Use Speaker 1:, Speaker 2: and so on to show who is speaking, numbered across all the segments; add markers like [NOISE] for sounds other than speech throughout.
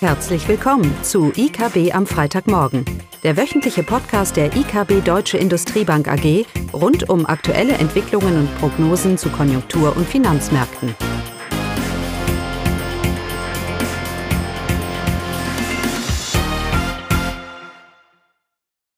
Speaker 1: Herzlich willkommen zu IKB am Freitagmorgen, der wöchentliche Podcast der IKB Deutsche Industriebank AG rund um aktuelle Entwicklungen und Prognosen zu Konjunktur- und Finanzmärkten.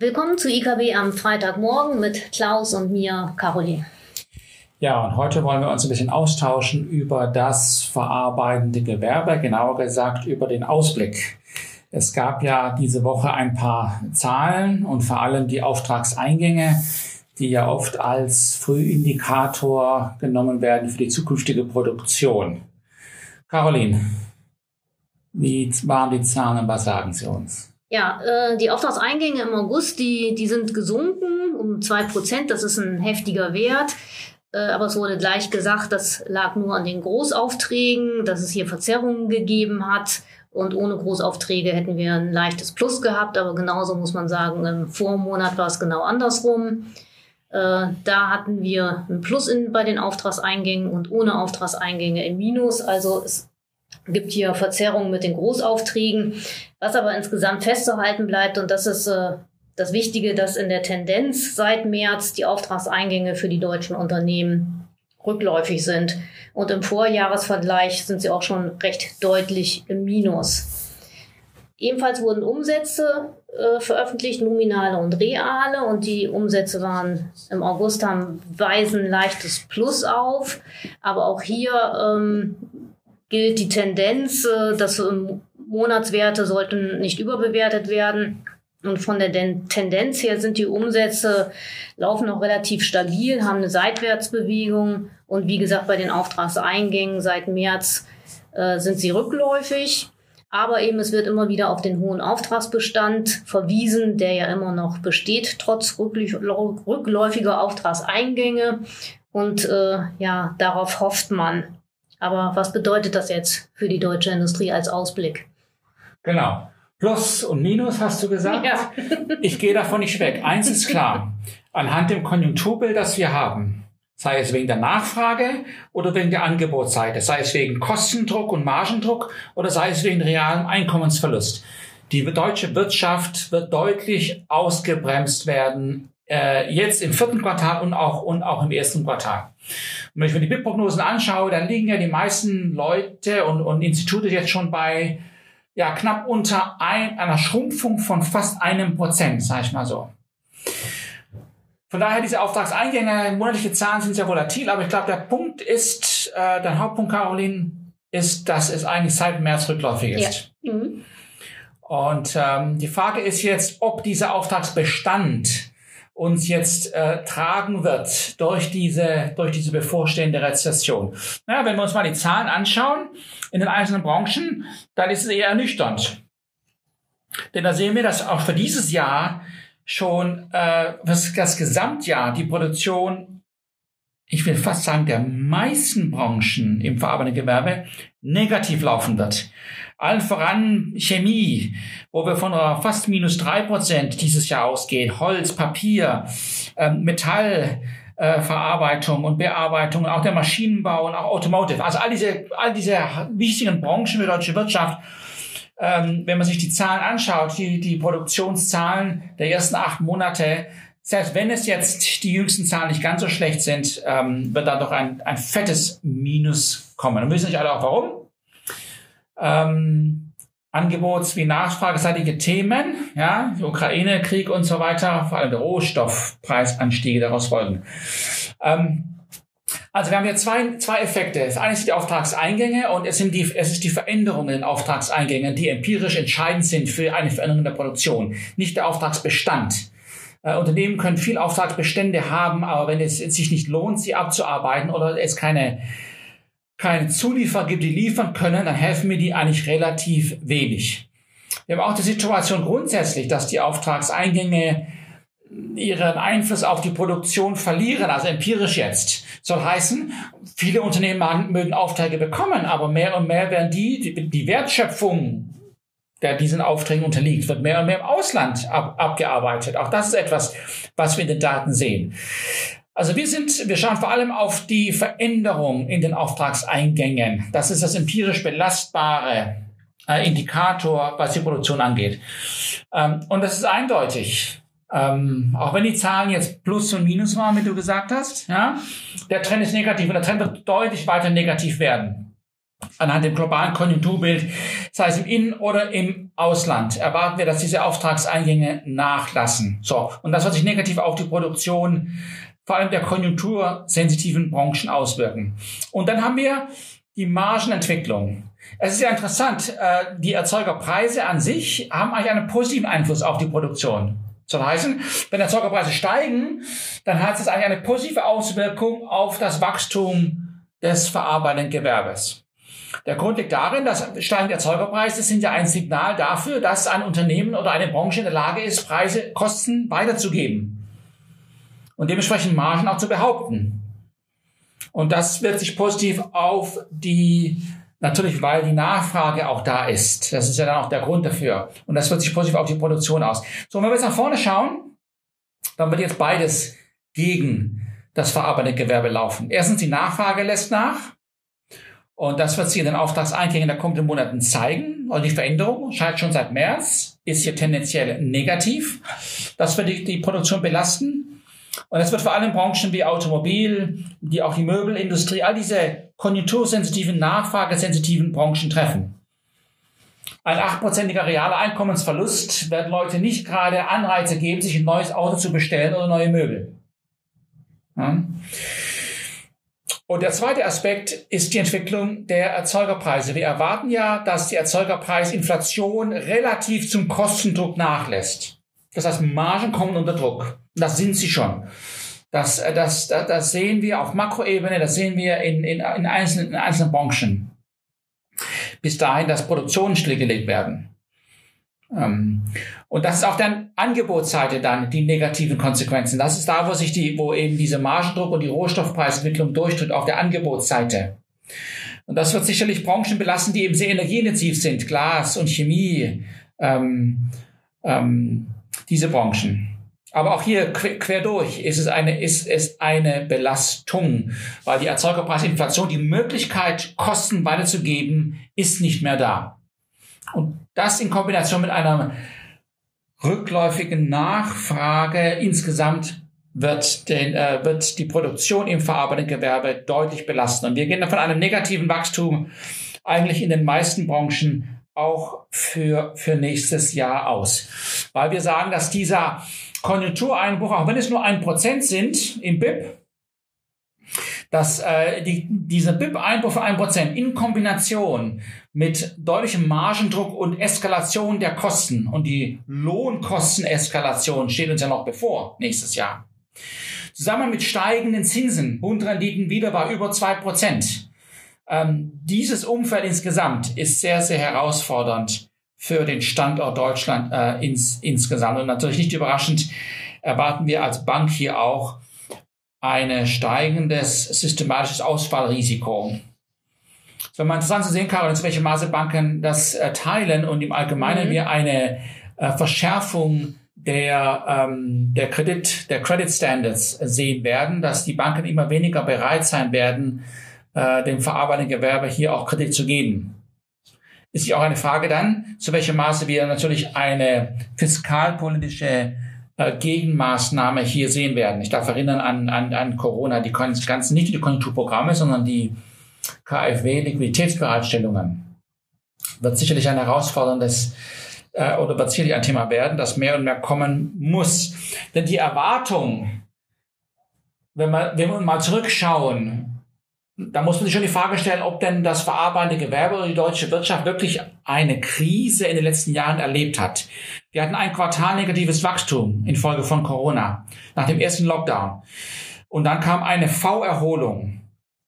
Speaker 2: Willkommen zu IKB am Freitagmorgen mit Klaus und mir, Caroline.
Speaker 3: Ja, und heute wollen wir uns ein bisschen austauschen über das verarbeitende Gewerbe, genauer gesagt über den Ausblick. Es gab ja diese Woche ein paar Zahlen und vor allem die Auftragseingänge, die ja oft als Frühindikator genommen werden für die zukünftige Produktion. Caroline, wie waren die Zahlen und was sagen Sie uns?
Speaker 2: Ja, äh, die Auftragseingänge im August, die, die sind gesunken um zwei Prozent. Das ist ein heftiger Wert. Äh, aber es wurde gleich gesagt, das lag nur an den Großaufträgen, dass es hier Verzerrungen gegeben hat. Und ohne Großaufträge hätten wir ein leichtes Plus gehabt. Aber genauso muss man sagen, im Vormonat war es genau andersrum. Äh, da hatten wir ein Plus in, bei den Auftragseingängen und ohne Auftragseingänge im Minus. Also es gibt hier Verzerrungen mit den Großaufträgen. Was aber insgesamt festzuhalten bleibt, und das ist äh, das Wichtige, dass in der Tendenz seit März die Auftragseingänge für die deutschen Unternehmen rückläufig sind. Und im Vorjahresvergleich sind sie auch schon recht deutlich im Minus. Ebenfalls wurden Umsätze äh, veröffentlicht, nominale und reale. Und die Umsätze waren im August haben weisen leichtes Plus auf. Aber auch hier ähm, gilt die Tendenz, äh, dass Monatswerte sollten nicht überbewertet werden. Und von der Tendenz her sind die Umsätze laufen noch relativ stabil, haben eine Seitwärtsbewegung. Und wie gesagt, bei den Auftragseingängen seit März äh, sind sie rückläufig. Aber eben es wird immer wieder auf den hohen Auftragsbestand verwiesen, der ja immer noch besteht, trotz rückläufiger Auftragseingänge. Und äh, ja, darauf hofft man. Aber was bedeutet das jetzt für die deutsche Industrie als Ausblick?
Speaker 3: Genau. Plus und Minus hast du gesagt. Ja. [LAUGHS] ich gehe davon nicht weg. Eins ist klar. Anhand dem Konjunkturbild, das wir haben, sei es wegen der Nachfrage oder wegen der Angebotsseite, sei es wegen Kostendruck und Margendruck oder sei es wegen realem Einkommensverlust. Die deutsche Wirtschaft wird deutlich ausgebremst werden, äh, jetzt im vierten Quartal und auch, und auch im ersten Quartal. Und wenn ich mir die BIP-Prognosen anschaue, dann liegen ja die meisten Leute und, und Institute jetzt schon bei ja knapp unter ein, einer Schrumpfung von fast einem Prozent, sage ich mal so. Von daher diese Auftragseingänge, monatliche Zahlen sind sehr volatil, aber ich glaube, der Punkt ist, äh, der Hauptpunkt, Caroline, ist, dass es eigentlich seit März rückläufig ist. Ja. Mhm. Und ähm, die Frage ist jetzt, ob dieser Auftragsbestand uns jetzt äh, tragen wird durch diese, durch diese bevorstehende Rezession. Naja, wenn wir uns mal die Zahlen anschauen in den einzelnen Branchen, dann ist es eher ernüchternd. Denn da sehen wir, dass auch für dieses Jahr schon äh, das, das Gesamtjahr die Produktion, ich will fast sagen, der meisten Branchen im verarbeitenden Gewerbe negativ laufen wird. Allen voran Chemie, wo wir von fast minus drei Prozent dieses Jahr ausgehen. Holz, Papier, ähm, Metall, äh, Verarbeitung und Bearbeitung, auch der Maschinenbau und auch Automotive. Also all diese, all diese wichtigen Branchen für die deutsche Wirtschaft. Ähm, wenn man sich die Zahlen anschaut, die, die Produktionszahlen der ersten acht Monate, selbst wenn es jetzt die jüngsten Zahlen nicht ganz so schlecht sind, ähm, wird da doch ein, ein fettes Minus kommen. Und wissen nicht alle auch warum ähm, Angebots- wie nachfrageseitige Themen, ja, Ukraine-Krieg und so weiter, vor allem der Rohstoffpreisanstiege daraus folgen. Ähm, also wir haben hier zwei, zwei Effekte. Das eine sind die Auftragseingänge und es, sind die, es ist die Veränderung in Auftragseingängen, die empirisch entscheidend sind für eine Veränderung der Produktion, nicht der Auftragsbestand. Äh, Unternehmen können viel Auftragsbestände haben, aber wenn es sich nicht lohnt, sie abzuarbeiten oder es keine keine Zulieferer gibt, die liefern können, dann helfen mir die eigentlich relativ wenig. Wir haben auch die Situation grundsätzlich, dass die Auftragseingänge ihren Einfluss auf die Produktion verlieren, also empirisch jetzt. Soll heißen, viele Unternehmen mögen Aufträge bekommen, aber mehr und mehr werden die, die, Wertschöpfung, der diesen Aufträgen unterliegt, wird mehr und mehr im Ausland ab, abgearbeitet. Auch das ist etwas, was wir in den Daten sehen. Also wir sind, wir schauen vor allem auf die Veränderung in den Auftragseingängen. Das ist das empirisch belastbare. äh, Indikator, was die Produktion angeht. Ähm, und das ist eindeutig. Ähm, auch wenn die Zahlen jetzt Plus und Minus waren, wie du gesagt hast, ja, der Trend ist negativ und der Trend wird deutlich weiter negativ werden. Anhand dem globalen Konjunkturbild, sei es im In- oder im Ausland, erwarten wir, dass diese Auftragseingänge nachlassen. So. Und das wird sich negativ auf die Produktion vor allem der konjunktursensitiven Branchen auswirken. Und dann haben wir die Margenentwicklung. Es ist ja interessant, äh, die Erzeugerpreise an sich haben eigentlich einen positiven Einfluss auf die Produktion. Soll heißen, wenn Erzeugerpreise steigen, dann hat es eigentlich eine positive Auswirkung auf das Wachstum des verarbeitenden Gewerbes. Der Grund liegt darin, dass steigende Erzeugerpreise sind ja ein Signal dafür, dass ein Unternehmen oder eine Branche in der Lage ist, Preise, Kosten weiterzugeben und dementsprechend Margen auch zu behaupten. Und das wird sich positiv auf die, natürlich weil die Nachfrage auch da ist. Das ist ja dann auch der Grund dafür. Und das wird sich positiv auf die Produktion aus. So, wenn wir jetzt nach vorne schauen, dann wird jetzt beides gegen das verarbeitende Gewerbe laufen. Erstens, die Nachfrage lässt nach. Und das wird sich in den Auftragseingängen der kommenden Monaten zeigen. Und die Veränderung scheint schon seit März, ist hier tendenziell negativ. Das wird die, die Produktion belasten. Und es wird vor allem Branchen wie Automobil, die auch die Möbelindustrie, all diese konjunktursensitiven, nachfragesensitiven Branchen treffen. Ein achtprozentiger realer Einkommensverlust werden Leute nicht gerade Anreize geben, sich ein neues Auto zu bestellen oder neue Möbel. Ja. Und der zweite Aspekt ist die Entwicklung der Erzeugerpreise. Wir erwarten ja, dass die Erzeugerpreisinflation relativ zum Kostendruck nachlässt. Das heißt, Margen kommen unter Druck. Das sind sie schon. Das, äh, das, das, das sehen wir auf Makroebene, das sehen wir in, in, in, einzelnen, in einzelnen Branchen. Bis dahin, dass Produktionen stillgelegt werden. Ähm, und das ist auf der Angebotsseite dann die negativen Konsequenzen. Das ist da, wo sich die, wo eben diese Margendruck und die Rohstoffpreisentwicklung durchdrückt auf der Angebotsseite. Und das wird sicherlich Branchen belasten, die eben sehr energieintensiv sind, Glas und Chemie, ähm, ähm, diese Branchen. Aber auch hier quer durch ist es eine, ist es eine Belastung, weil die Erzeugerpreisinflation, die Möglichkeit, Kosten weiterzugeben, ist nicht mehr da. Und das in Kombination mit einer rückläufigen Nachfrage insgesamt wird, den, äh, wird die Produktion im verarbeitenden Gewerbe deutlich belasten. Und wir gehen von einem negativen Wachstum eigentlich in den meisten Branchen auch für, für nächstes Jahr aus. Weil wir sagen, dass dieser Konjunktureinbruch, auch wenn es nur ein Prozent sind im BIP, dass äh, die, dieser BIP-Einbruch von 1% in Kombination mit deutlichem Margendruck und Eskalation der Kosten und die Lohnkosteneskalation steht uns ja noch bevor nächstes Jahr. Zusammen mit steigenden Zinsen, Bundrenditen wieder bei über 2%. Ähm, dieses Umfeld insgesamt ist sehr, sehr herausfordernd für den Standort Deutschland äh, ins, insgesamt. Und natürlich nicht überraschend erwarten wir als Bank hier auch ein steigendes systematisches Ausfallrisiko. Es wäre mal interessant zu sehen, Karol, in welchem Maße Banken das äh, teilen und im Allgemeinen mhm. wir eine äh, Verschärfung der, ähm, der Kredit, der Credit Standards sehen werden, dass die Banken immer weniger bereit sein werden, äh, dem verarbeitenden Gewerbe hier auch Kredit zu geben. Ist ja auch eine Frage dann, zu welchem Maße wir natürlich eine fiskalpolitische äh, Gegenmaßnahme hier sehen werden. Ich darf erinnern an, an, an Corona, die ganzen, nicht die Konjunkturprogramme, sondern die KfW-Liquiditätsbereitstellungen. Wird sicherlich ein herausforderndes äh, oder wird sicherlich ein Thema werden, das mehr und mehr kommen muss. Denn die Erwartung, wenn wir, wenn wir mal zurückschauen, da muss man sich schon die Frage stellen, ob denn das verarbeitende Gewerbe oder die deutsche Wirtschaft wirklich eine Krise in den letzten Jahren erlebt hat. Wir hatten ein Quartal negatives Wachstum infolge von Corona nach dem ersten Lockdown. Und dann kam eine V-Erholung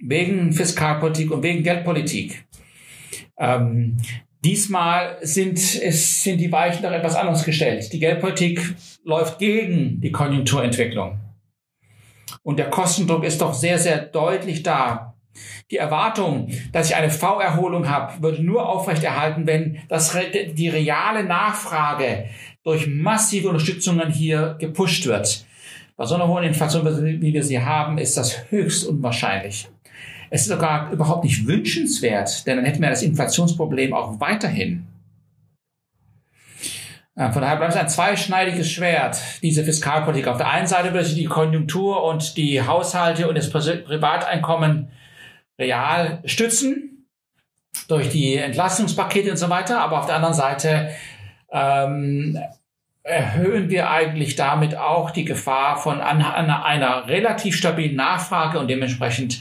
Speaker 3: wegen Fiskalpolitik und wegen Geldpolitik. Ähm, diesmal sind, es, sind die Weichen doch etwas anders gestellt. Die Geldpolitik läuft gegen die Konjunkturentwicklung. Und der Kostendruck ist doch sehr, sehr deutlich da. Die Erwartung, dass ich eine V-Erholung habe, wird nur aufrechterhalten, wenn das, die reale Nachfrage durch massive Unterstützungen hier gepusht wird. Bei so einer hohen Inflation, wie wir sie haben, ist das höchst unwahrscheinlich. Es ist sogar überhaupt nicht wünschenswert, denn dann hätten wir das Inflationsproblem auch weiterhin. Äh, von daher bleibt es ein zweischneidiges Schwert, diese Fiskalpolitik. Auf der einen Seite würde sie die Konjunktur und die Haushalte und das Privateinkommen real stützen durch die Entlastungspakete und so weiter, aber auf der anderen Seite ähm, erhöhen wir eigentlich damit auch die Gefahr von einer, einer relativ stabilen Nachfrage und dementsprechend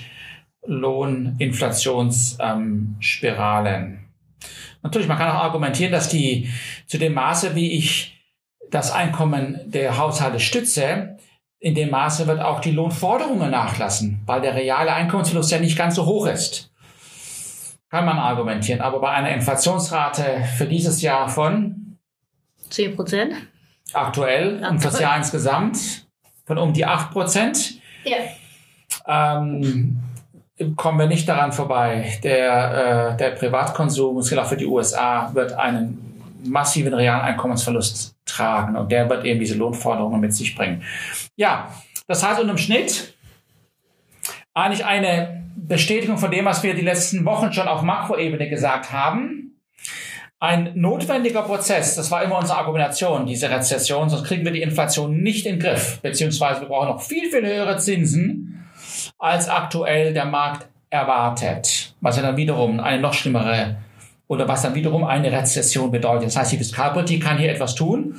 Speaker 3: Lohninflationsspiralen. Ähm, Natürlich, man kann auch argumentieren, dass die zu dem Maße, wie ich das Einkommen der Haushalte stütze, in dem Maße wird auch die Lohnforderungen nachlassen, weil der reale Einkommensverlust ja nicht ganz so hoch ist. Kann man argumentieren. Aber bei einer Inflationsrate für dieses Jahr von
Speaker 2: 10 Prozent.
Speaker 3: Aktuell, und fürs Jahr insgesamt von um die 8 Prozent. Ja. Ähm, kommen wir nicht daran vorbei. Der, äh, der Privatkonsum, das gilt auch für die USA, wird einen massiven realen Einkommensverlust tragen und der wird eben diese Lohnforderungen mit sich bringen. Ja, das heißt unterm Schnitt eigentlich eine Bestätigung von dem, was wir die letzten Wochen schon auf Makroebene gesagt haben. Ein notwendiger Prozess, das war immer unsere Argumentation, diese Rezession, sonst kriegen wir die Inflation nicht in den Griff, beziehungsweise wir brauchen noch viel, viel höhere Zinsen, als aktuell der Markt erwartet, was ja dann wiederum eine noch schlimmere oder was dann wiederum eine Rezession bedeutet. Das heißt, die Fiskalpolitik kann hier etwas tun.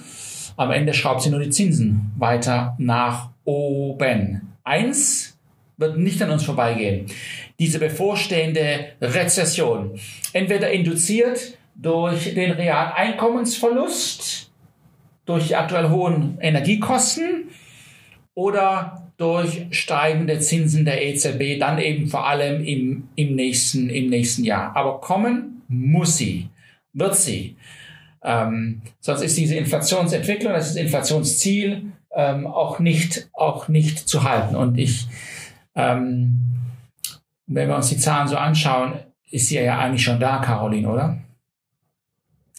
Speaker 3: Am Ende schraubt sie nur die Zinsen weiter nach oben. Eins wird nicht an uns vorbeigehen. Diese bevorstehende Rezession. Entweder induziert durch den realen Einkommensverlust, durch die aktuell hohen Energiekosten oder durch steigende Zinsen der EZB, dann eben vor allem im, im, nächsten, im nächsten Jahr. Aber kommen muss sie, wird sie. Ähm, sonst ist diese Inflationsentwicklung, das ist das Inflationsziel, ähm, auch, nicht, auch nicht zu halten. Und ich, ähm, wenn wir uns die Zahlen so anschauen, ist sie ja eigentlich schon da, Caroline, oder?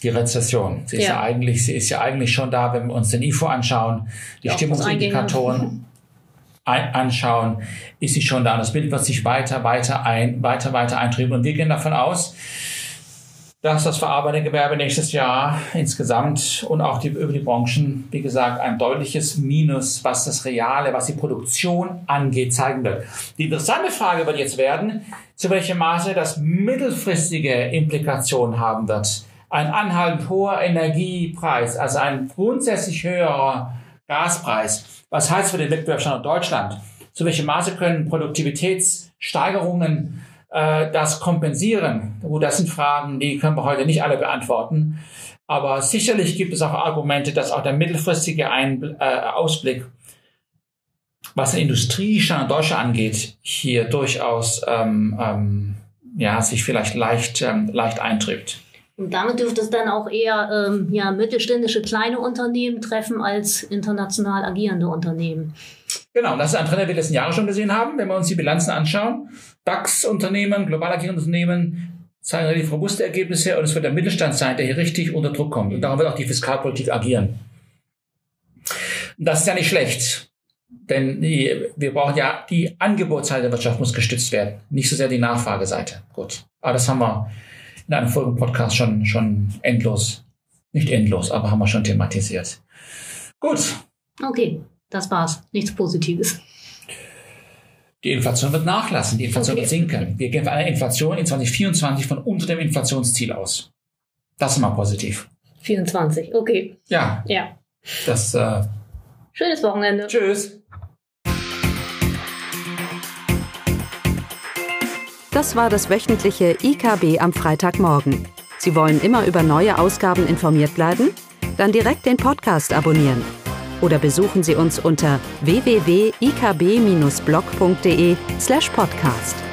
Speaker 3: Die Rezession. Sie ist ja. ja eigentlich, sie ist ja eigentlich schon da, wenn wir uns den IFO anschauen, die Stimmungsindikatoren [LAUGHS] anschauen, ist sie schon da. Und das Bild wird sich weiter, weiter ein, weiter, weiter eintreten. Und wir gehen davon aus, dass das verarbeitende Gewerbe nächstes Jahr insgesamt und auch die, über die Branchen, wie gesagt, ein deutliches Minus, was das Reale, was die Produktion angeht, zeigen wird. Die interessante Frage wird jetzt werden, zu welchem Maße das mittelfristige Implikationen haben wird. Ein anhaltend hoher Energiepreis, also ein grundsätzlich höherer Gaspreis. Was heißt für den Wettbewerbsstandort Deutschland? Zu welchem Maße können Produktivitätssteigerungen das kompensieren? Gut, das sind Fragen, die können wir heute nicht alle beantworten. Aber sicherlich gibt es auch Argumente, dass auch der mittelfristige Ein äh, Ausblick, was den Industriestandort Deutschland angeht, hier durchaus ähm, ähm, ja, sich vielleicht leicht, ähm, leicht eintrifft.
Speaker 2: Und damit dürfte es dann auch eher ähm, ja, mittelständische kleine Unternehmen treffen als international agierende Unternehmen.
Speaker 3: Genau, das ist ein Trend, den wir letzten Jahre schon gesehen haben. Wenn wir uns die Bilanzen anschauen, DAX-Unternehmen, global agierende Unternehmen zeigen relativ robuste Ergebnisse und es wird der Mittelstand sein, der hier richtig unter Druck kommt. Und darum wird auch die Fiskalpolitik agieren. Und das ist ja nicht schlecht. Denn die, wir brauchen ja, die Angebotsseite der Wirtschaft muss gestützt werden, nicht so sehr die Nachfrageseite. Gut. Aber das haben wir in einem vorigen Podcast schon, schon endlos, nicht endlos, aber haben wir schon thematisiert. Gut.
Speaker 2: Okay, das war's. Nichts Positives.
Speaker 3: Die Inflation wird nachlassen, die Inflation okay. wird sinken. Wir gehen von einer Inflation in 2024 von unter dem Inflationsziel aus. Das ist mal positiv.
Speaker 2: 24, okay.
Speaker 3: Ja.
Speaker 2: Ja.
Speaker 3: Das. Äh,
Speaker 2: Schönes Wochenende.
Speaker 3: Tschüss.
Speaker 1: Das war das wöchentliche IKB am Freitagmorgen. Sie wollen immer über neue Ausgaben informiert bleiben? Dann direkt den Podcast abonnieren. Oder besuchen Sie uns unter www.ikb-blog.de slash podcast.